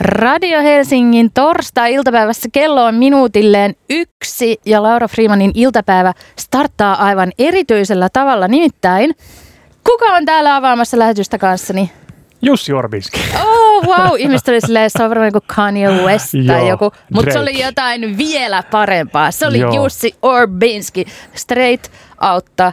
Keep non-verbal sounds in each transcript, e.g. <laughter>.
Radio Helsingin torstai-iltapäivässä kello on minuutilleen yksi ja Laura Freemanin iltapäivä starttaa aivan erityisellä tavalla. Nimittäin, kuka on täällä avaamassa lähetystä kanssani? Jussi Orbinski. Oh wow, ihmiset oli silleen, se on varmaan joku Kanye West tai Joo, joku, mutta se oli jotain vielä parempaa. Se oli Joo. Jussi Orbinski, straight outta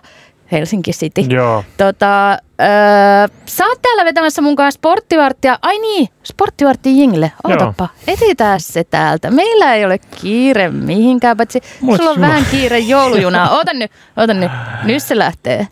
Helsinki City. Joo. Tota, öö, sä oot täällä vetämässä mun kanssa sporttivarttia. Ai niin, sporttivartti jingle. Ootappa, etsitään se täältä. Meillä ei ole kiire mihinkään, paitsi Mulla sulla on sulla- vähän kiire joulujunaa. Oota nyt, oota nyt. Nyt se lähtee.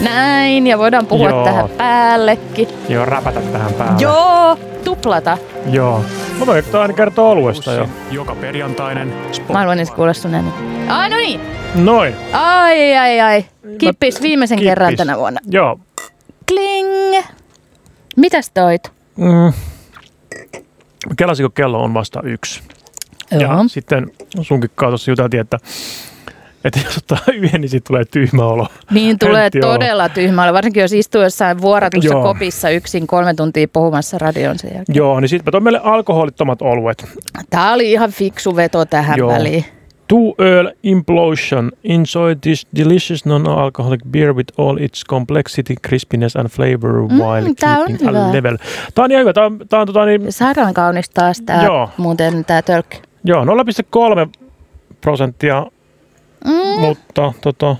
Näin, ja voidaan puhua Joo. tähän päällekin. Joo, räpätä tähän päälle. Joo, tuplata. Joo. Mä voin aina kertoa oluesta jo. Joka perjantainen sport. Mä haluan sun ääni. Ai no niin. Noin. Ai ai ai. Kippis viimeisen Kippis. kerran tänä vuonna. Joo. Kling. Mitäs toit? Mm. Kelasin, kun kello on vasta yksi. Joo. Ja sitten sunkin kanssa tuossa juteltiin, että, että jos ottaa yhden, niin siitä tulee tyhmä olo. Niin tulee Höntti olo. todella tyhmä olo, varsinkin jos istuu jossain vuoratussa Joo. kopissa yksin kolme tuntia puhumassa radion sen jälkeen. Joo, niin sitten mä toin meille alkoholittomat oluet. Tää oli ihan fiksu veto tähän Joo. väliin. Two Earl Implosion. Enjoy this delicious non-alcoholic beer with all its complexity, crispiness and flavor while tää on keeping hyvä. a level. Tää on ihan hyvä. Tää on, tää on tota niin, Sairaan kaunis taas tää, Joo. muuten tää tölkki. joo, 0,3 prosenttia, Mm, mutta tota,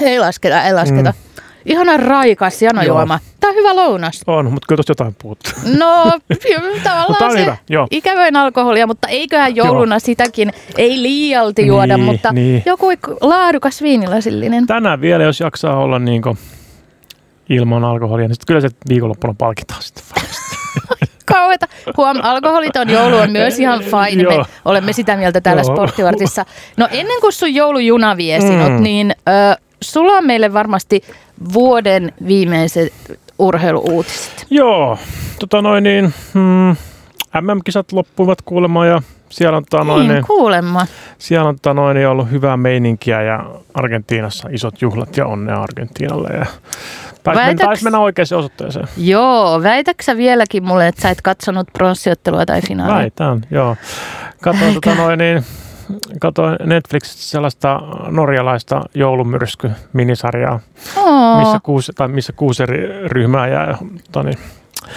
ei lasketa, ei lasketa. Mm. Ihana raikas janojuoma. Tää on hyvä lounas. on, mutta kyllä tosta jotain puuttuu. No, <laughs> tavallaan se hyvä, joo. ikävöin alkoholia, mutta eiköhän jouluna sitäkin, ei liialti juoda, Niin, mutta niin. joku laadukas viinilasillinen. Tänään vielä, jos jaksaa olla niinku ilman alkoholia, niin sitten kyllä se viikonloppuna palkitaan sitten. Kauheata. Huom, alkoholiton joulu on <laughs> myös ihan fine. Me olemme sitä mieltä täällä Joo. sporttivartissa. No ennen kuin sun joulujuna vie sinut, Mm. niin ö, sulla on meille varmasti vuoden viimeiset urheiluuutiset. Joo, tota noin niin, mm, MM-kisat loppuivat kuulemma ja siellä on, tota noin, Niin, niin, kuulemma. siellä on tota noin, niin ollut hyvää meininkiä ja Argentiinassa isot juhlat ja onnea Argentiinalle. Ja taisi, mennä, Väitäks- taisi mennä oikeaan osoitteeseen. Joo, väitäksä vieläkin mulle, että sä et katsonut pronssiottelua tai finaalia? Väitän, joo. Katoin, tota noin, niin, katoin Netflixistä sellaista norjalaista joulumyrsky-minisarjaa, Oo, missä kuusi, tai missä kuusi eri ryhmää jää tota niin,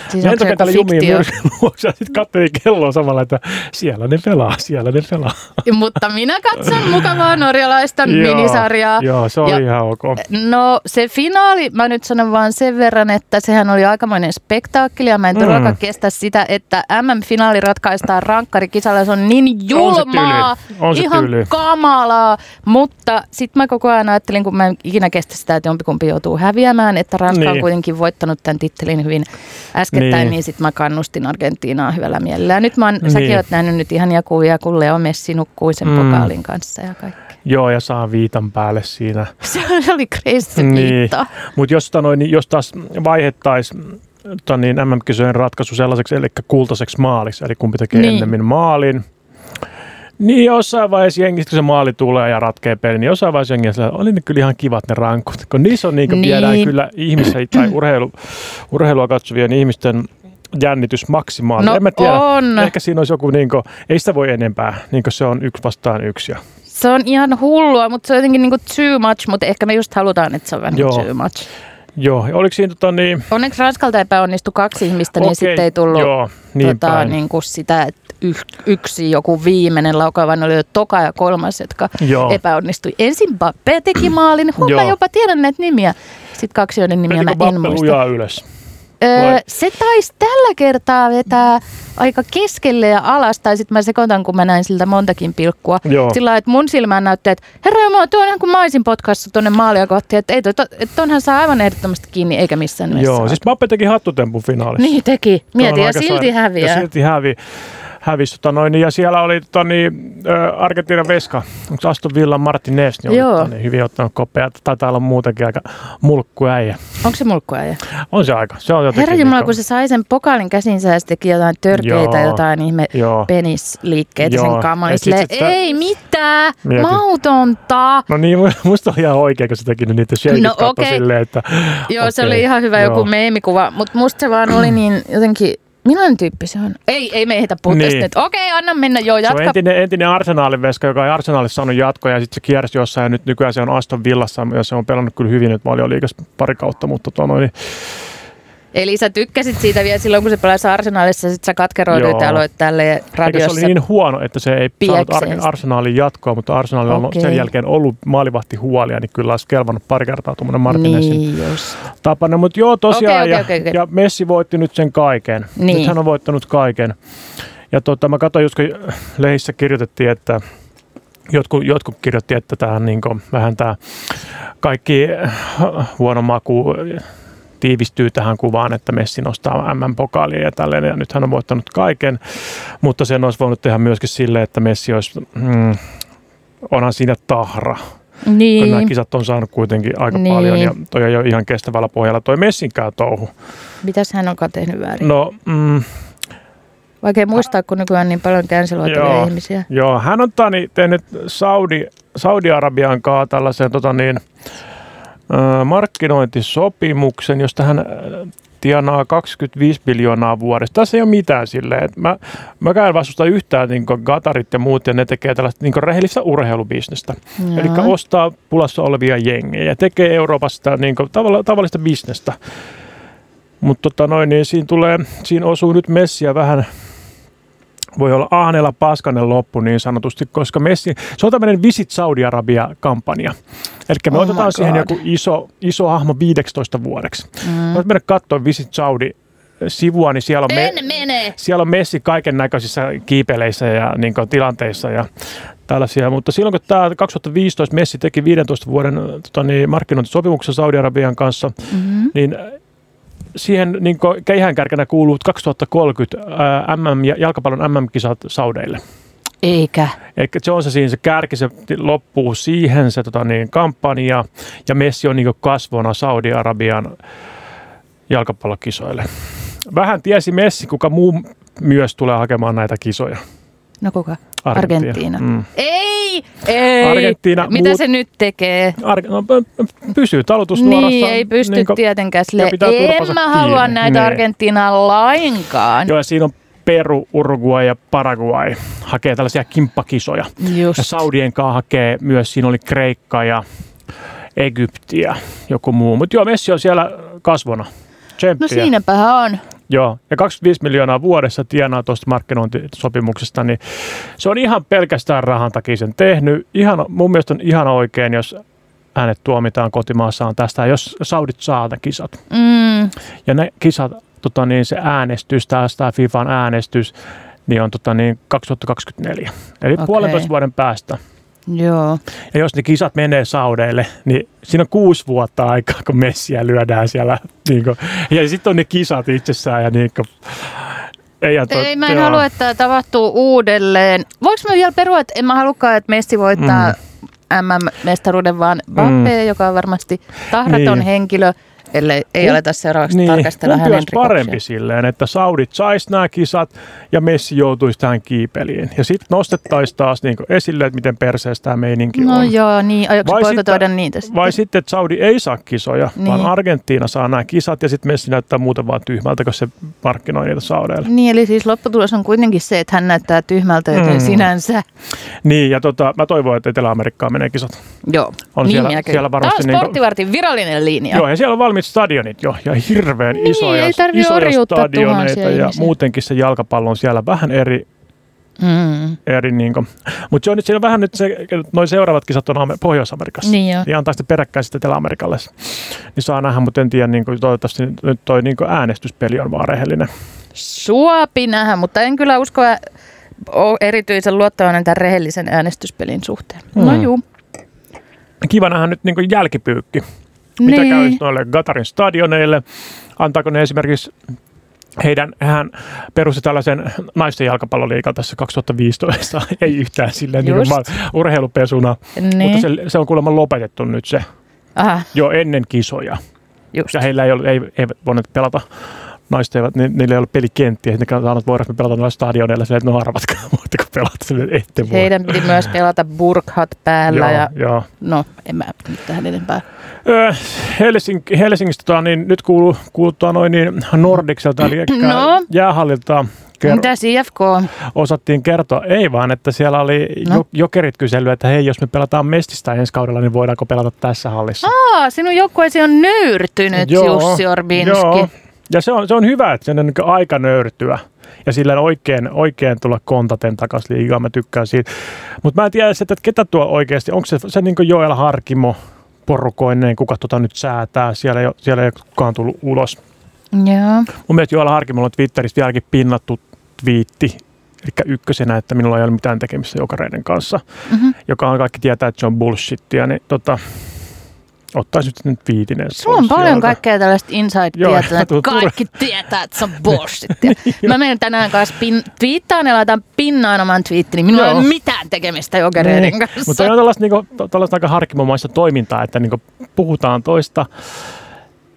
siis se lentokentällä jumiin fiktio? myrskyn <laughs> luokse ja sitten katselin kelloa samalla, että siellä ne pelaa, siellä ne pelaa. <laughs> Mutta minä katson mukavaa norjalaista minisarjaa. Joo, se oli Ja- ihan ok. No se finaali, mä nyt sanon vaan sen verran, että sehän oli aikamoinen spektaakkeli ja mä en Mm. todellakaan kestä sitä, että MM-finaali ratkaistaan rankkarikisalla. Se on niin julmaa, tyly. On se ihan tyly. kamalaa, mutta sitten mä koko ajan ajattelin, kun mä en ikinä kestä sitä, että jompikumpi joutuu häviämään, että Ranska on Niin. kuitenkin voittanut tämän tittelin hyvin äskettäin, niin, Niin. sitten mä kannustin Argentiinaa hyvällä mielellä. Ja nyt mä oon, Niin. säkin oot nähnyt nyt ihania kuvia, kun Leo Messi nukkui sen Mm. pokaalin kanssa ja kaikki. Joo, ja saa viitan päälle siinä. <laughs> Se oli crazy se Niin. Mutta jos, tota noin, niin jos taas vaihettaisiin tota niin, MM-kisojen ratkaisu sellaiseksi, eli kultaiseksi maaliksi, eli kumpi tekee niin. ennemmin maalin, niin jossain vaiheessa jengistä, kun se maali tulee ja ratkee peli, niin jossain vaiheessa jengistä oli ne kyllä ihan kivat ne rankut. Kun niissä on niin Niin. niin. viedään kyllä ihmisiä tai urheilu, urheilua katsovien ihmisten jännitys maksimaali. No en mä tiedä. on. Ehkä siinä olisi joku, niin kuin, ei sitä voi enempää, niin kuin se on yksi vastaan yksi. Ja, Se on ihan hullua, mutta se on jotenkin niinku too much, mutta ehkä me just halutaan, että se on vähän Joo. too much. Joo, oliko siinä tota niin, Onneksi Ranskalta epäonnistui kaksi ihmistä, niin Okei, sitten ei tullut joo, niin tota, päin. niin kuin sitä, että yksi joku viimeinen laukaus, vaan oli jo toka ja kolmas, jotka Joo. epäonnistui. Ensin Bappe teki maalin, mä Joo. jopa tiedän näitä nimiä. Sitten kaksi, joiden nimiä mä Menikö en Bappe muista. ylös? Öö, se taisi tällä kertaa vetää aika keskelle ja alas, tai sitten mä sekoitan, kun mä näin siltä montakin pilkkua. Joo. Sillä lailla, että mun silmään näytti, että herra Jumala, tuo on ihan kuin maisin potkassa tuonne maalia kohti, että ei toi, to, että tonhan saa aivan ehdottomasti kiinni, eikä missään nimessä. Joo, siis Bappe teki hattutempun finaalissa. Niin teki, mieti, ja silti häviää. Ja silti hävi, hävisi. Tota noin, ja siellä oli tota, niin, Argentiinan veska, onko se Aston Villa Martinez, niin oli Joo. tota, niin, hyvin ottanut kopea. Taitaa olla muutenkin aika mulkku äijä. Onko se mulkkuäjä? On se aika. Se on Herra Jumala, niinku- kun se sai sen pokaalin käsinsä ja se teki jotain törkeitä, Joo. jotain ihme Joo. penisliikkeitä Joo. sen Silleen, sitä- ei mitään, Mieti. mautonta. No niin, mu- <laughs> musta oli ihan oikein, kun se teki niitä shakeit No okei. silleen, että Joo, se okei, oli ihan hyvä joo. joku meemikuva, mutta musta se vaan oli <clears throat> niin jotenkin Millainen tyyppi se on? Ei, ei me ehditä puhua Niin. Okei, anna mennä. Joo, Se on jatka. entinen, entinen Arsenalin veska, joka ei Arsenalissa saanut jatkoa ja sitten se kiersi jossain ja nyt nykyään se on Aston Villassa ja se on pelannut kyllä hyvin nyt valioliigassa pari kautta, mutta tota noin, Eli sä tykkäsit siitä vielä silloin, kun se pelasi Arsenalissa, sit sä katkeroiduit ja aloit tälle Eikä se radiossa. oli niin huono, että se ei saanut Ar- Arsenalin jatkoa, mutta Arsenalilla on Okei. sen jälkeen ollut maalivahti huolia, niin kyllä olisi kelvannut pari kertaa tuommoinen Martinezin Niin just. tapainen. Mutta joo, tosiaan, ja, okei, okei, okei. ja Messi voitti nyt sen kaiken. Niin. Nyt hän on voittanut kaiken. Ja tota, mä katsoin, just kun lehissä kirjoitettiin, että jotkut, jotkut kirjoitti, että tähän niin vähän tämä kaikki huono maku tiivistyy tähän kuvaan, että Messi nostaa MM-pokaalia ja tälleen, ja nyt hän on voittanut kaiken, mutta sen olisi voinut tehdä myöskin sille, että Messi olisi, mm, onhan siinä tahra, kun Niin. nämä kisat on saanut kuitenkin aika Niin. paljon, ja toi ei ole ihan kestävällä pohjalla toi Messinkään touhu. Mitäs hän onkaan tehnyt väärin? No, mm, Vaikea muistaa, kun nykyään niin paljon Joo. ihmisiä. Joo, hän on tani, tehnyt Saudi, Saudi-Arabian kanssa tällaisen tota niin, ö, markkinointisopimuksen, josta hän tienaa 25 miljoonaa vuodessa. Tässä ei ole mitään silleen. että Mä, mä en vastusta yhtään niin Gatarit ja muut, ja ne tekee tällaista niin rehellistä urheilubisnestä. Eli ostaa pulassa olevia jengejä, tekee Euroopasta niin tavalla, tavallista bisnestä. Mutta tota noin, niin siinä, tulee, siinä osuu nyt Messiä vähän voi olla ahneella paskanen loppu niin sanotusti, koska Messi, se on tämmöinen Visit Saudi-Arabia-kampanja. Eli me Oh otetaan siihen joku iso, iso hahmo 15 vuodeksi. Mm. Voit mennä katsoa Visit Saudi-sivua, niin siellä on, me, En mene! siellä on Messi kaiken näköisissä kiipeleissä ja niin kuin, tilanteissa ja tällaisia. Mutta silloin kun tämä 2015 Messi teki 15 vuoden tota, niin, markkinointisopimuksen Saudi-Arabian kanssa, Mm-hmm. niin siihen niin keihäänkärkenä kuuluu 2030 ää, MM, ja jalkapallon MM-kisat Saudeille. Eikä. Eli se siinä se kärki, se loppuu siihen se tota, niin, kampanja ja Messi on niin kasvona Saudi-Arabian jalkapallokisoille. Vähän tiesi Messi, kuka muu myös tulee hakemaan näitä kisoja. No kuka? Argentiina. Argentiina. Mm. Ei! Ei! Argentiina, Mitä muut- se nyt tekee? Ar- no, pysyy talutusnuorassa. Niin, ei pysty niin kuin- tietenkään sille. En mä halua kiinni. näitä Niin. Argentiinaa lainkaan. Joo, ja siinä on Peru, Uruguay ja Paraguay hakee tällaisia kimppakisoja. Just. Ja Saudien kanssa hakee myös, siinä oli Kreikka ja Egypti ja joku muu. Mutta joo, Messi on siellä kasvona. No Tsemppiä. siinäpähän on. Joo, ja 25 miljoonaa vuodessa tienaa tuosta markkinointisopimuksesta, niin se on ihan pelkästään rahan takia sen tehnyt. Ihan, mun mielestä on ihan oikein, jos hänet tuomitaan kotimaassaan tästä, jos Saudit saa ne kisat. Mm, Ja ne kisat, tota niin, se äänestys, tämä FIFAn äänestys, niin on tota niin 2024. Eli Okei. puolentoista vuoden päästä. joo. Ja jos ne kisat menee Saudeille, niin siinä on kuusi vuotta aikaa, kun Messiä lyödään siellä. <laughs> Niin kuin, ja sitten on ne kisat itsessään. Ja niin kuin, ei, to, Ei, mä en joo. halua, että tämä tapahtuu uudelleen. Voinko mä vielä perua, että en mä halukaan, että Messi voittaa MM-mestaruuden, vaan Mbappé, joka on varmasti tahraton Niin. henkilö, ellei ei aleta seuraavaksi Niin, tarkastella hänen olisi parempi silleen, että Saudit sais nämä kisat ja Messi joutuisi tähän kiipeliin. Ja sitten nostettaisiin taas niin esille, että miten perseestä tämä meininki No on. joo, niin. Aiotko Vai niitä sitten? Vai sitten, että Saudi ei saa kisoja, niin. vaan Niin. Argentiina saa nämä kisat ja sitten Messi näyttää muuten vaan tyhmältä, kun se markkinoi niitä Saudeille. Niin, eli siis lopputulos on kuitenkin se, että hän näyttää tyhmältä, joten Mm. sinänsä. Niin, ja tota, mä toivon, että Etelä-Amerikkaan menee kisat. Joo, On niin siellä- siellä varmasti Tämä on niinku- sporttivartin virallinen linja. Joo, ja siellä on valmiit stadionit jo, ja hirveän Niin, isoja, ei isoja stadioneita, ja ihmisiä. muutenkin se jalkapallo on siellä vähän eri, Mm. eri niin mutta se on nyt siinä vähän nyt se, noin seuraavat kisat on Amer- Pohjois-Amerikassa. Niin joo. Ja antaa sitten peräkkäin sitten Etelä-Amerikalle. Niin saa nähdä, mutta en tiedä, niin kuin, toivottavasti nyt toi niin kuin äänestyspeli on vaan rehellinen. Suopi nähdä, mutta en kyllä usko ole erityisen luottavainen tämän rehellisen äänestyspelin suhteen. No Mm. juu. Kiva nähdä nyt niin kuin jälkipyykki. Mitä Niin. käy noille Gatarin stadioneille? Antaako ne esimerkiksi heidän, hän perusti tällaisen naisten jalkapalloliikan tässä 2015, <laughs> ei yhtään silleen niin kuin urheilupesuna, Niin. mutta se, se on kuulemma lopetettu nyt se Aha, jo ennen kisoja. just. Ja heillä ei, ollut, ei, eivät voineet pelata naiset eivät, ni, niillä ei ole pelikenttiä, ne katsotaan, että voidaanko me pelata noilla stadioneilla silleen, että no arvatkaa, <laughs> voitteko pelata silleen, ette voi. Heidän piti myös pelata burkhat päällä joo, ja joo. no, en mä nyt tähän enempää. Öö, Helsing, Helsingistä tota, niin nyt kuuluu, tota, noin niin Nordicselta, eli <clears throat> No. jäähallilta ker- Mitäs IFK? osattiin kertoa, ei vaan, että siellä oli No. jo, jokerit kysely, että hei, jos me pelataan Mestistä ensi kaudella, niin voidaanko pelata tässä hallissa. Aa, sinun joukkueesi on nöyrtynyt, Jussi Orbinski. Joo. Ja se on, se on hyvä, että se on niin aika nöyrtyä. Ja sillä oikein, oikein tulla kontaten takaisin liigaan, mä tykkään siitä. Mutta mä en tiedä, että ketä tuo oikeasti, onko se, se niin Joel Harkimo porukoineen, kuka tota nyt säätää, siellä ei, siellä ei kukaan tullut ulos. Joo. Mun mielestä Joel Harkimolla on Twitterissä vieläkin pinnattu twiitti, eli ykkösenä, että minulla ei ole mitään tekemistä jokareiden kanssa, Mhm. joka on kaikki tietää, että se on bullshittia, niin tota, ottaisi nyt edes Sulla on paljon sieltä. kaikkea tällaista inside-tietoa, että <laughs> tuu- kaikki tietää, että se on bullshittia. <laughs> Mä menen tänään kanssa pin, twiittaan ja laitan pinnaan oman twiittini. Minulla ei ole mitään tekemistä jokereiden Niin. kanssa. Mutta on tällaista, niinku, tällaista aika harkimomaista toimintaa, että niinku, puhutaan toista.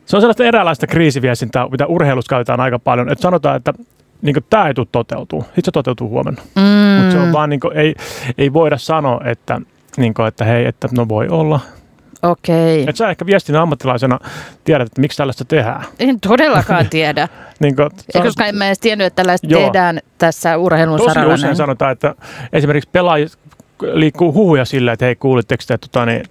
Se on sellaista eräänlaista kriisiviestintää, mitä urheilussa käytetään aika paljon. Että sanotaan, että niinku, tämä ei tule toteutuu. Sitten se toteutuu huomenna. mm. Mutta se on vaan, niinku, ei, ei voida sanoa, että, niinku, että hei, että no voi olla. Okei. Et sä ehkä viestinnän ammattilaisena tiedät, että miksi tällaista tehdään. En todellakaan <laughs> tiedä. Niinku, Ja koska en mä edes tiennyt, että tällaista Joo. tehdään tässä urheilun Tosi saralla. usein näin. sanotaan, että esimerkiksi pelaajat liikkuu huhuja silleen, että hei kuulitteko te, että tota, niin,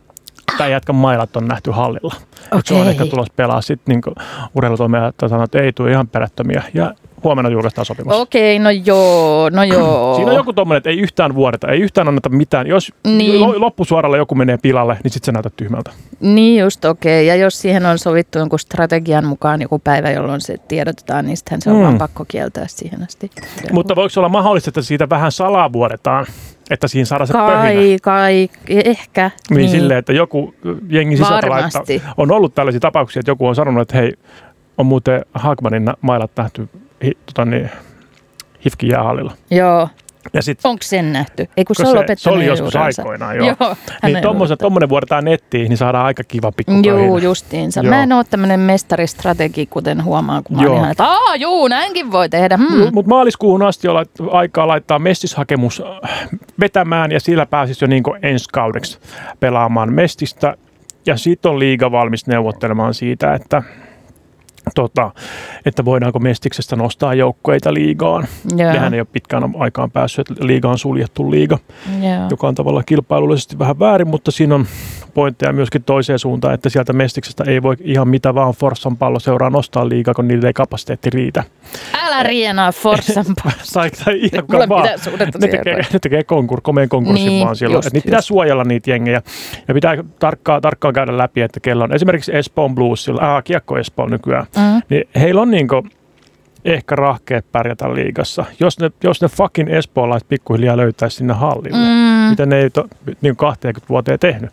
tämä jätkän mailat on nähty hallilla. Okay. Se on ehkä tulos pelaa. Sitten niin urheilutoimijat sanoo, että ei tule ihan perättömiä. Ja huomenna julkaistaan sopimus. Okei, no joo, no joo. <clears throat> Siinä on joku tommonen, että ei yhtään vuodeta, ei yhtään anneta mitään. Jos Niin. lo- loppusuoralla joku menee pilalle, niin sitten se näyttää tyhmältä. Niin just okei. Ja jos siihen on sovittu jonkun strategian mukaan joku päivä, jolloin se tiedotetaan, niin sittenhän se on Mm. vaan pakko kieltää siihen asti. Mutta voiko olla mahdollista, että siitä vähän salaa vuodetaan, että siinä saadaan se pöhinä? Kai, kai, ehkä. Niin, niin. silleen, että joku jengi sisältä laittaa. On ollut tällaisia tapauksia, että joku on sanonut, että hei, on muuten Hagmanin mailat nähty tota niin, Hifkin jäähallilla. Joo. Ja sit, Onko sen nähty? Ei kun se on se, lopettanut se oli jo joskus uransa. aikoinaan, joo. Joo, niin tommonen vuodetaan nettiin, niin saadaan aika kiva pikku Joo, justiinsa. Joo. Mä en ole tämmöinen mestaristrategi, kuten huomaan, kun mä Joo. ihan, että aah, juu, näinkin voi tehdä. Hmm. Mutta maaliskuuhun asti on lait- aikaa laittaa mestishakemus äh, vetämään ja sillä pääsisi jo niin ensi kaudeksi pelaamaan mestistä. Ja sitten on liiga valmis neuvottelemaan siitä, että, tota, että voidaanko mestiksestä nostaa joukkoita liigaan. Joo. Nehän ei ole pitkään aikaan päässyt, että liiga on suljettu liiga, Joo. joka on tavallaan kilpailullisesti vähän väärin, mutta siinä on pointteja myöskin toiseen suuntaan, että sieltä mestiksestä ei voi ihan mitä vaan Forssan pallo seuraa nostaa liigaa, kun niille ei kapasiteetti riitä. Älä rienaa Forssan <laughs> sai, tai ihan Mulla vaan. Ne tekee, ne tekee konkur, komeen konkurssin Niin, vaan silloin. just, niitä pitää suojella niitä jengejä. Ja pitää tarkkaan, tarkkaan käydä läpi, että kello on esimerkiksi Espoon Bluesilla, äh, Kiekko Espoo nykyään, Mm. niin heillä on niinku ehkä rahkeet pärjätä liigassa. Jos ne, jos ne fucking espoolaiset pikkuhiljaa löytäisi sinne hallille, Mm. mitä ne ei to, niin 20 vuoteen tehnyt.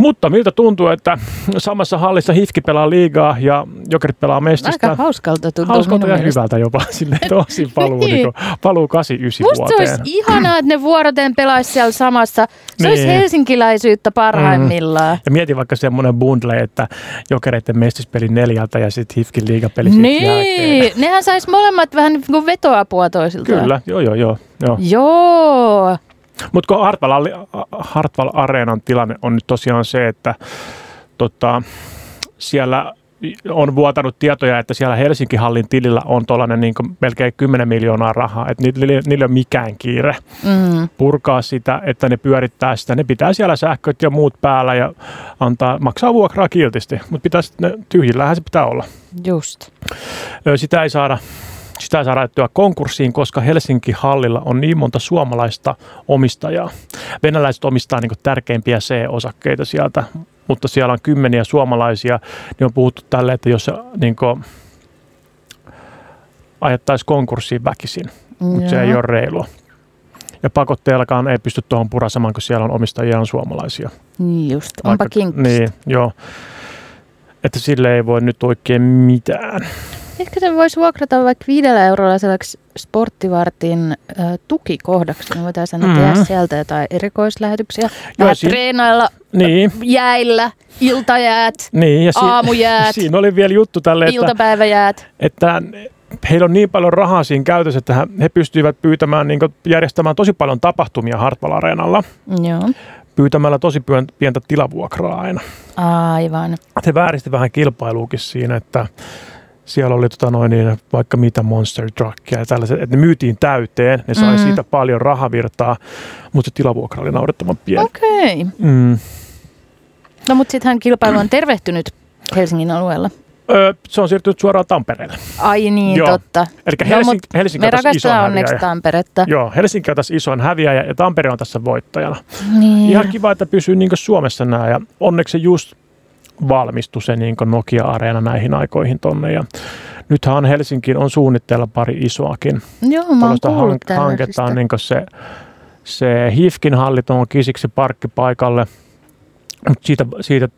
Mutta miltä tuntuu, että samassa hallissa Hifki pelaa liigaa ja Jokerit pelaa mestistä. Aika hauskalta tuntuu Hauskalta ja mielestä. hyvältä jopa. <laughs> Silleen tosi paluu, Niin. niin. paluu 89 Musta se vuoteen. olisi ihanaa, että ne vuoroten pelaisi siellä samassa. Se olisi Niin. helsinkiläisyyttä parhaimmillaan. Ja mieti vaikka semmoinen bundle, että jokereiden mestispeli neljältä ja sitten Hifkin liigapeli sit jälkeen. Niin, nehän sais molemmat vähän niin kuin vetoapua toisiltaan. Kyllä, joo joo joo. joo. Joo. Mutta kun Hartwall, Hartwall Areenan tilanne on nyt tosiaan se, että tota, siellä on vuotanut tietoja, että siellä Helsinki Hallin tilillä on tuollainen niin melkein 10 miljoonaa rahaa, että niillä, niillä ei ole mikään kiire Mm. purkaa sitä, että ne pyörittää sitä. Ne pitää siellä sähköt ja muut päällä ja antaa, maksaa vuokraa kiltisti, mutta pitäisi, tyhjillähän se pitää olla. Just. Sitä ei saada sitä ei saada ajettua konkurssiin, koska Helsinki Hallilla on niin monta suomalaista omistajaa. Venäläiset omistaa niin tärkeimpiä C-osakkeita sieltä, mutta siellä on kymmeniä suomalaisia. Niin on puhuttu tälle, että jos niin ajettaisiin konkurssiin väkisin, mutta se ei ole reilua. Ja pakotteellakaan ei pysty tuohon purasemaan, kun siellä on omistajia on suomalaisia. Niin just. Onpa Vaikka-. Niin, joo. Että sille ei voi nyt oikein mitään. Ehkä se voisi vuokrata vaikka viidellä eurolla sellaiseksi sporttivartin äh, tukikohdaksi. Me voitaisiin aina tehdä sieltä jotain erikoislähetyksiä. Joo, si- treenailla Niin, jäillä, iltajäät, niin ja si- aamujäät, siinä oli vielä juttu tälle, että, iltapäiväjäät. että heillä on niin paljon rahaa siinä käytössä, että he- pystyivät pyytämään, niin järjestämään tosi paljon tapahtumia Hartwall Areenalla, Joo, pyytämällä tosi pientä tilavuokraa aina. aivan. He vääristi vähän kilpailuukin siinä, että siellä oli tota noin, niin, vaikka mitä Monster Truckia ja tällaiset, että ne myytiin täyteen, ne sai Mm. siitä paljon rahavirtaa, mutta se tilavuokra oli naurettavan pieni. Okei. Okay. Mm. No mutta sittenhän kilpailu on tervehtynyt Helsingin alueella. Öö, se on siirtynyt suoraan Tampereelle. Ai niin, Joo. totta. Eli No, Helsing, mut Helsinki on tässä rakastetaan onneksi häviäjä. Tamperetta. Joo, Helsinki on tässä isoin häviäjä ja Tampere on tässä voittajana. Niin. Ihan kiva, että pysyy niin Suomessa nämä ja onneksi just valmistui se niin Nokia-areena näihin aikoihin tonne ja nythän Helsinkiin on suunnitteilla pari isoakin Joo, mä oon hanketta on niin se, se HIFKin on kisiksi parkkipaikalle, mutta siitä, siitä,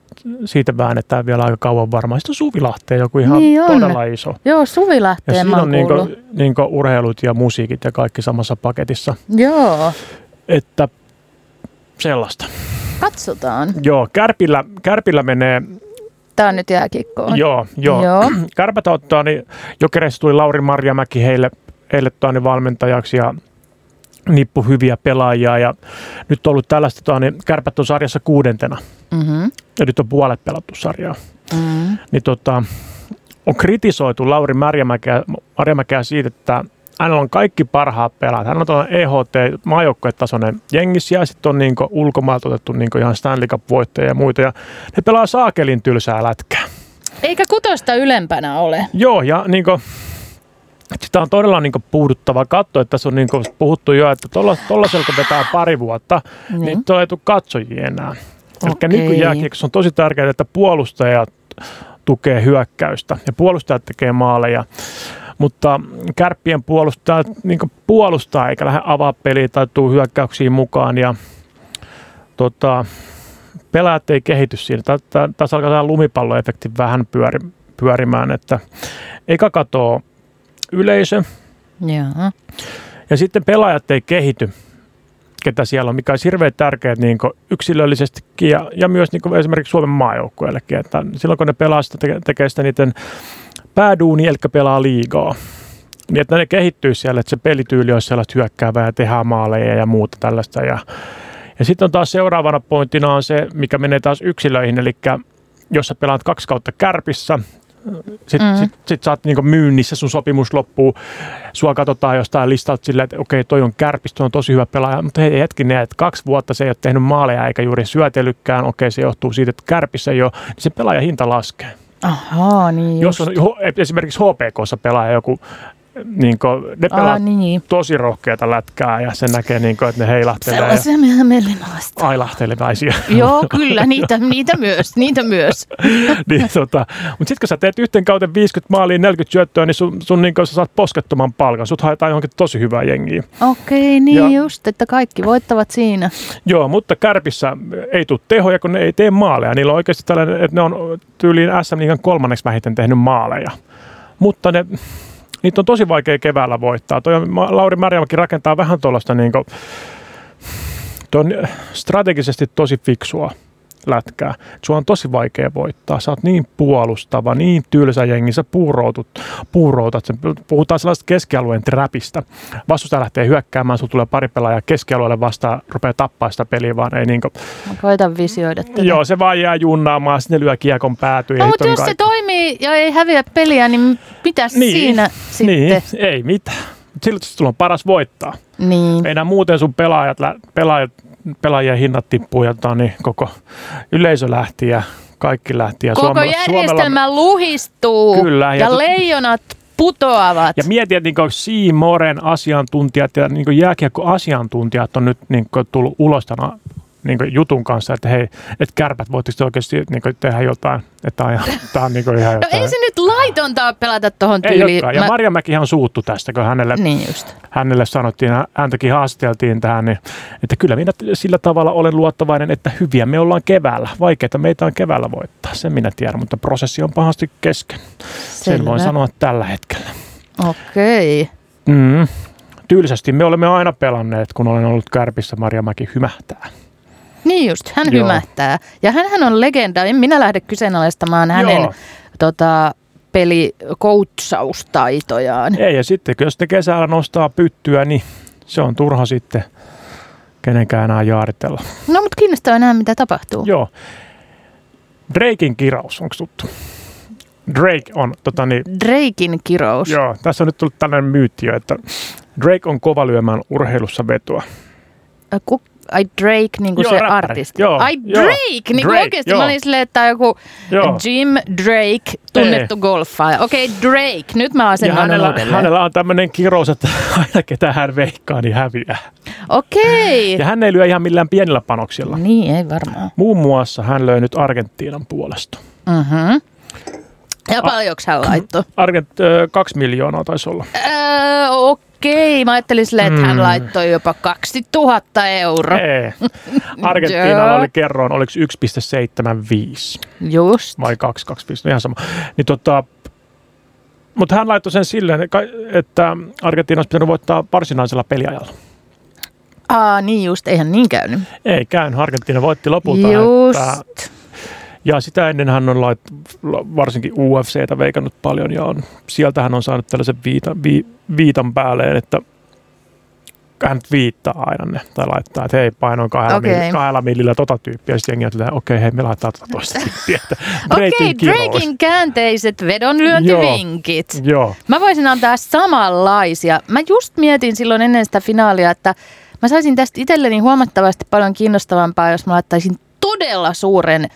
siitä väännetään vielä aika kauan varmaan. Sitten on Suvilahteen joku ihan Niin on. todella iso. Joo, Suvi Ja siinä on niin kuullut. kuin, niin urheilut ja musiikit ja kaikki samassa paketissa. Joo, Että sellaista. Katsotaan. Joo, Kärpillä, Kärpillä menee, Tää on nyt jääkiekkoa. joo, joo. Joo. <clears throat> Kärpät ottaa, niin Jokereissa tuli Lauri Marjamäki heille, heille toi, niin valmentajaksi ja nippu hyviä pelaajia ja nyt on ollut tällaista, toi, niin Kärpät on sarjassa kuudentena Mm-hmm. ja nyt on puolet pelattu sarjaa. Mm. Niin tota, on kritisoitu Lauri Marjamäkeä, Marjamäkeä siitä, että hänellä on kaikki parhaat pelaajat. Hän on tuolla EHT maajoukkuetasoinen jengissä ja sitten on niinku ulkomailta otettu niinku ihan Stanley Cup-voittajia ja muita. Ja ne pelaa saakelin tylsää lätkää. Eikä kutosta ylempänä ole. Joo, ja niinku, sitä on todella niinku puuduttava katto, että tässä on niinku puhuttu jo, että tuollaisella kun vetää pari vuotta, niin, Niin. niin tuo ei tule katsojia enää. Eli Okei. nykyjääkiekossa on tosi tärkeää, että puolustajat tukee hyökkäystä ja puolustajat tekee maaleja. Mutta kärppien puolustajat niin puolustaa eikä lähde avaa peliä tai tuu hyökkäyksiin mukaan. Ja, tota, pelaajat ei kehity siinä. Tä- tä- Tässä alkaa tämä lumipalloefekti vähän pyöri, pyörimään, että eka katoo yleisö Joo. ja sitten pelaajat ei kehity, ketä siellä on, mikä on hirveän tärkeää niin yksilöllisestikin ja, ja myös niin esimerkiksi Suomen maajoukkueellekin. Että silloin kun ne pelaa sitä, teke- tekee sitä niiden pääduuni, eli pelaa liigaa, niin että ne kehittyy siellä, että se pelityyli olisi sellaista hyökkäävää ja tehdään maaleja ja muuta tällaista. Ja, ja sitten on taas seuraavana pointtina on se, mikä menee taas yksilöihin, eli jos sä pelaat kaksi kautta kärpissä, sitten Mm. mm. sit, sit sä oot niinku myynnissä, sun sopimus loppuu, sua katsotaan jostain listalta silleen, että okei, toi on kärpis, toi on tosi hyvä pelaaja, mutta hei hetkinen, että kaksi vuotta se ei ole tehnyt maaleja eikä juuri syötellytkään, okei, se johtuu siitä, että kärpissä ei ole, niin se pelaajan hinta laskee. Ahaa, niin Jos on esimerkiksi HPKssa pelaaja joku, niin kuin, ne pelaa Aa, niin. tosi rohkeata lätkää ja se näkee, niin kuin, että ne heilahtelee Sellaisia meille vasta. ailahtelevaisia. Joo, kyllä, niitä, niitä myös, niitä myös. <laughs> niin, tota, mutta sitten kun sä teet yhten kauden 50 maalia 40 syöttöä, niin sun, sun niin sä saat poskettoman palkan. Sut haetaan johonkin tosi hyvää jengiä. Okei, niin Ja- just, että kaikki voittavat siinä. Joo, mutta Kärpissä ei tule tehoja, kun ne ei tee maaleja. Niillä on oikeasti tällainen, että ne on tyyliin SM Liigan kolmanneksi vähiten tehnyt maaleja. Mutta ne, niitä on tosi vaikea keväällä voittaa. Toi Lauri Märjämäki rakentaa vähän tuollaista niin kuin, on strategisesti tosi fiksua lätkää. Sua on tosi vaikea voittaa. Sä oot niin puolustava, niin tylsä jengi, sä puuroutut, puuroutat. sen. Puhutaan sellaista keskialueen trapista. Vastustaja lähtee hyökkäämään, sulla tulee pari pelaajaa keskialueelle vastaan, rupeaa tappaa sitä peliä, vaan ei niinku, Mä koitan visioida tätä. joo, se vaan jää junnaamaan, sitten ne lyö kiekon päätyyn. No, mutta jos se kaikki- toimii ja ei häviä peliä, niin mitäs Niin, siinä sitten? Niin, ei mitään. Silloin sulla on paras voittaa. Niin. Enää muuten sun pelaajat, pelaajat pelaajien hinnat tippuu ja tota, niin koko yleisö lähti ja kaikki lähti. Ja Koko Suomella- järjestelmä luhistuu Kyllä, ja ja, tot- leijonat putoavat. Ja mietin, että niin Seamoren asiantuntijat ja niin jääkiekko-asiantuntijat on nyt niin tullut ulos tämän niin jutun kanssa, että hei, että kärpät, voitteko te oikeasti niin tehdä jotain, että tämä <laughs> on niin ihan No jotain. ei se nyt laitonta pelata tohon Ei tyyliin. olekaan. Ja Marja Mäkihän suuttu tästä, kun hänelle, Niin just. hänelle sanottiin, häntäkin haasteltiin tähän, niin, että kyllä minä sillä tavalla olen luottavainen, että hyviä me ollaan keväällä. Vaikeita meitä on keväällä voittaa, sen minä tiedän, mutta prosessi on pahasti kesken. Sen voin Selvä. sanoa tällä hetkellä. Okei. Mm. Tyylisesti me olemme aina pelanneet, kun olen ollut kärpissä, Marja Mäki hymähtää. Niin just, hän Joo. hymähtää. Ja hän on legenda. En minä lähde kyseenalaistamaan hänen Joo. tota, pelikoutsaustaitojaan. Ei, ja sitten jos te kesällä nostaa pyttyä, niin se on turha sitten kenenkään enää jaaritella. No mutta kiinnostavaa nähdä, mitä tapahtuu. Joo. Drakein kiraus, onko tuttu? Drake on, tota niin, Drakein kirous. joo, tässä on nyt tullut tällainen myytti jo, että Drake on kova lyömään urheilussa vetoa. Ä, Ku, ai Drake, niin kuin Joo, se räppäri. artisti. Joo, ai joo. Drake, niin kuin Drake, oikeasti. joo. Mä olin silleen, että joku Joo. Jim Drake, tunnettu golfaaja. Okei, Drake, nyt mä Ja asennan hänellä, uudelleen. hänellä on tämmöinen kirous, että <laughs> aina ketä hän veikkaa, niin häviää. Okei. Ja hän ei lyö ihan millään pienillä panoksilla. Niin, ei varmaan. Muun muassa hän löi nyt Argentiinan puolesta. Mhm. Ja paljonko hän laittoi? Argent, kaksi miljoonaa taisi olla. Öö, okei, mä ajattelin silleen, että hän Mm. laittoi jopa 2000 euroa. Ei. <laughs> Argentiinalla oli kerroin, oliko 1,75 Just. vai 2, 2, ihan sama. Niin tota, mutta hän laittoi sen silleen, että Argentiina olisi pitänyt voittaa varsinaisella peliajalla. Aa, niin just, eihän niin käynyt. Ei käynyt, Argentiina voitti lopulta. Just. Että, ja sitä ennen hän on lait, varsinkin UFCtä veikannut paljon ja on, sieltä hän on saanut tällaisen viitan, vi, viitan päälleen, että hän viittaa aina ne, tai laittaa, että hei, painoin kahdella, okay. kahdella millillä tota tyyppiä, sitten jengi on, okei, hei, me laitetaan tota toista <laughs> tyyppiä. Okei, kirous. Drakein käänteiset vedonlyöntivinkit. Joo, Mä voisin antaa samanlaisia. Mä just mietin silloin ennen sitä finaalia, että mä saisin tästä itselleni huomattavasti paljon kiinnostavampaa, jos mä laittaisin todella suuren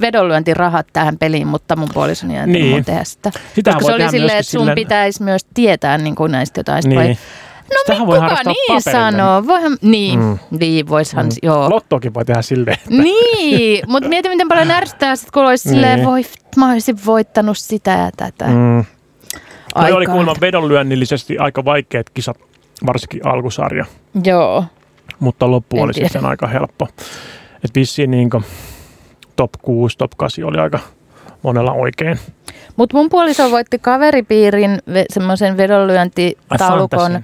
vedonlyöntirahat tähän peliin, mutta mun puolisoni ei Niin. niin. tehdä sitä. Sitähän Koska se oli silleen, että sun silleen- pitäisi myös tietää niin kuin näistä jotain. Niin. Vai, no Sitähän mi, voi kuka niin paperilla. sanoo? Voihan, niin, Mm. niin voishan, Mm. joo. Lottokin voi tehdä silleen. Niin, mutta mieti miten paljon ärsyttää sit, kun olisi silleen, Niin. voi, mä olisin voittanut sitä ja tätä. Mm. Mm. Toi oli kuulemma vedonlyönnillisesti aika vaikeat kisat, varsinkin alkusarja. Joo. mutta loppu En oli tiedä. sitten aika helppo. Et vissiin niin top 6, top 8 oli aika monella oikein. Mutta mun puoliso voitti kaveripiirin ve- semmoisen vedonlyöntitaulukon.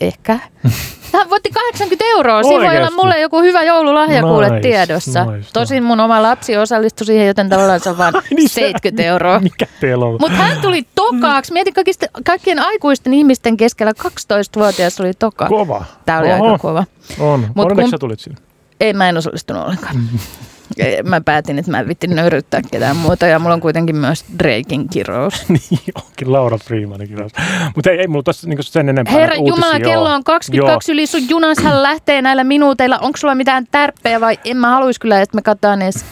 Ehkä. <laughs> Hän voitti 80 euroa. Siinä voi olla mulle joku hyvä joululahja kuule Nice, tiedossa. nice. Tosin mun oma lapsi osallistui siihen, joten tavallaan se on vain <laughs> Niin se- 70 euroa. Mikä teillä on? Mutta hän tuli tokaaksi. Mieti kaikista, kaikkien aikuisten ihmisten keskellä 12-vuotias oli toka. Kova. Tämä oli Oho, aika kova. On. Mut Onneksi kun- sä tulit sinne. Ei, mä en osallistunut ollenkaan. Mä päätin, että mä en vitti nöyryyttää ketään muuta ja mulla on kuitenkin myös Drakein kirous. <laughs> niin onkin Laura Freemanin kanssa. Mutta ei, ei mulla tässä niinku sen enempää Herra uutisia Jumala, kello on 22 yli, sun junashan lähtee näillä minuuteilla. Onko sulla mitään tärppejä vai en mä haluaisi kyllä, että me katsotaan edes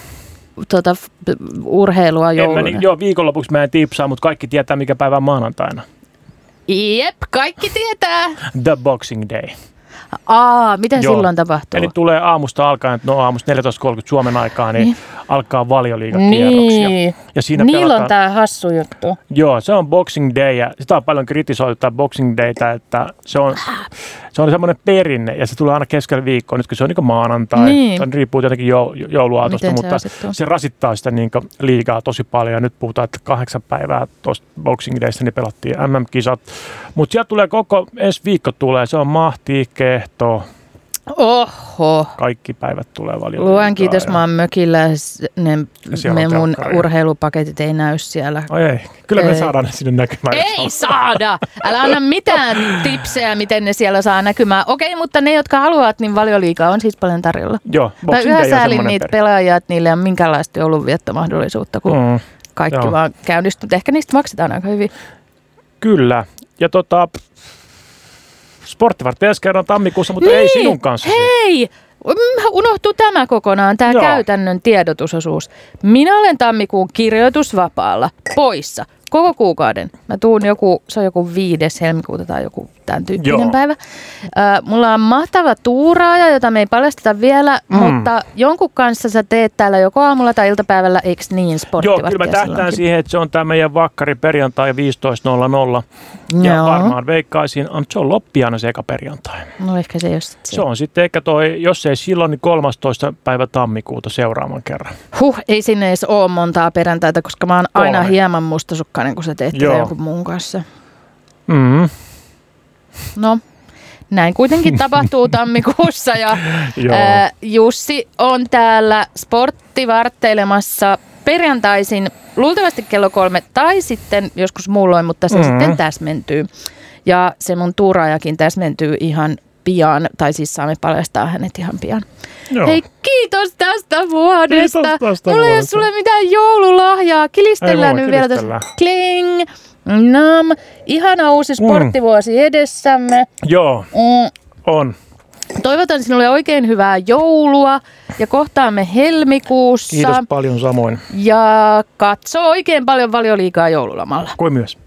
tuota, urheilua En mä, jouluna. niin, joo, viikonlopuksi mä en tipsaa, mutta kaikki tietää, mikä päivä on maanantaina. Jep, kaikki tietää. The Boxing Day. Aa, mitä Joo. silloin tapahtuu? Eli tulee aamusta alkaen, no aamusta 14.30 Suomen aikaa, niin, Niin. Alkaa valioliigakierroksia. niin. Ja siinä Niillä pelataan, on tää hassu juttu. Joo, se on Boxing Day ja sitä on paljon kritisoitu tätä Boxing Daytä, että se on, se on semmoinen perinne ja se tulee aina keskellä viikkoa, nyt kun se on niin maanantai, Niin. se on, riippuu tietenkin jou, jouluaatosta, Miten se mutta asettuu? se rasittaa sitä niin liigaa tosi paljon ja nyt puhutaan, että kahdeksan päivää tuosta Boxing Daystä niin pelattiin MM-kisat, mutta sieltä tulee koko, ensi viikko tulee, se on mahti, kehto, Oho. kaikki päivät tulee valioliigaa. Luen kiitos, ja- mä oon mökillä. Ne, me on mun telkkari. urheilupaketit ei näy siellä. Ai ei, kyllä me Ei. saadaan ne sinne näkymään. Ei saada! Älä anna mitään tipsejä, miten ne siellä saa näkymään. Okei, mutta ne, jotka haluavat, niin valioliikaa on siis paljon tarjolla. Joo, Mä yhä on säälin niitä peri- pelaajia, että niille ei ole minkäänlaista joulunviettomahdollisuutta, kun Mm. kaikki joo. vaan käynnistyy. Ehkä niistä maksetaan aika hyvin. Kyllä. Ja tota, sporttivartti ensi kerran tammikuussa, mutta ei sinun kanssa. Hei! Unohtuu tämä kokonaan, tämä Joo. käytännön tiedotusosuus. Minä olen tammikuun kirjoitusvapaalla, poissa. Koko kuukauden. Mä tuun joku, se on joku viides helmikuuta tai joku tämän tyyppinen Joo. päivä. Ö, mulla on mahtava tuuraaja, jota me ei paljasteta vielä, Mm. mutta jonkun kanssa sä teet täällä joko aamulla tai iltapäivällä, eikö niin, Joo, kyllä mä tähtään siihen, että se on tämä meidän vakkari perjantai 15.00. Ja Joo. varmaan veikkaisin, on, se on loppiaina se eka perjantai. No ehkä se ole sit Se on sitten ehkä toi, jos ei silloin, niin 13. päivä tammikuuta seuraavan kerran. Huh, ei sinne edes ole montaa perjantaita, koska mä oon aina Kolme. hieman mustasukkainen, kun sä teet tätä Joo. jonkun muun kanssa. Mm, No, näin kuitenkin <laughs> tapahtuu tammikuussa ja ää, Jussi on täällä sporttivartteilemassa perjantaisin luultavasti kello kolme tai sitten joskus muulloin, mutta se mm-hmm. sitten täsmentyy. Ja se mun tuuraajakin täsmentyy ihan pian, tai siis saamme paljastaa hänet ihan pian. joo. Hei, kiitos tästä vuodesta. Kiitos tästä Mulla ei ole vuodesta. sulle mitään joululahjaa. Kilistellään nyt vielä tässä. Kling. Nam. Ihana uusi sporttivuosi edessämme. joo, Mm. on. Toivotan sinulle oikein hyvää joulua ja kohtaamme helmikuussa. Kiitos paljon samoin. Ja katso oikein paljon valioliikaa joululomalla. Kuin myös.